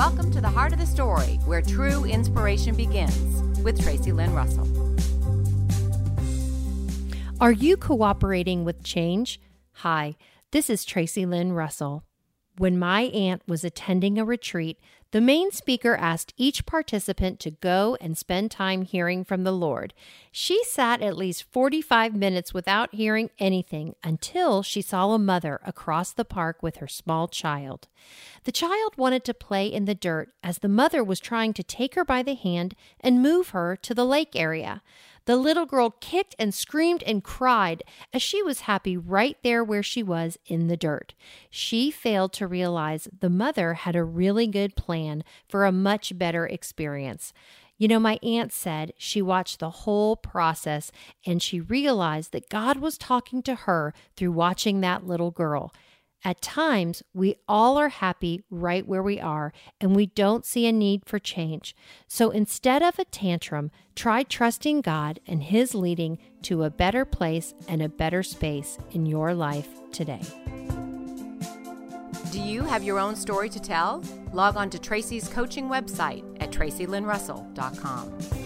Welcome to the heart of the story, where true inspiration begins with Tracey Lynn Russell. Are you cooperating with change? Hi, this is Tracey Lynn Russell. When my aunt was attending a retreat, the main speaker asked each participant to go and spend time hearing from the Lord. She sat at least 45 minutes without hearing anything until she saw a mother across the park with her small child. The child wanted to play in the dirt as the mother was trying to take her by the hand and move her to the lake area. The little girl kicked and screamed and cried as she was happy right there where she was in the dirt. She failed to realize the mother had a really good plan for a much better experience. You know, my aunt said she watched the whole process and she realized that God was talking to her through watching that little girl. At times, we all are happy right where we are and we don't see a need for change. So instead of a tantrum, try trusting God and His leading to a better place and a better space in your life today. Do you have your own story to tell? Log on to Tracey's coaching website at tracylynnrussell.com.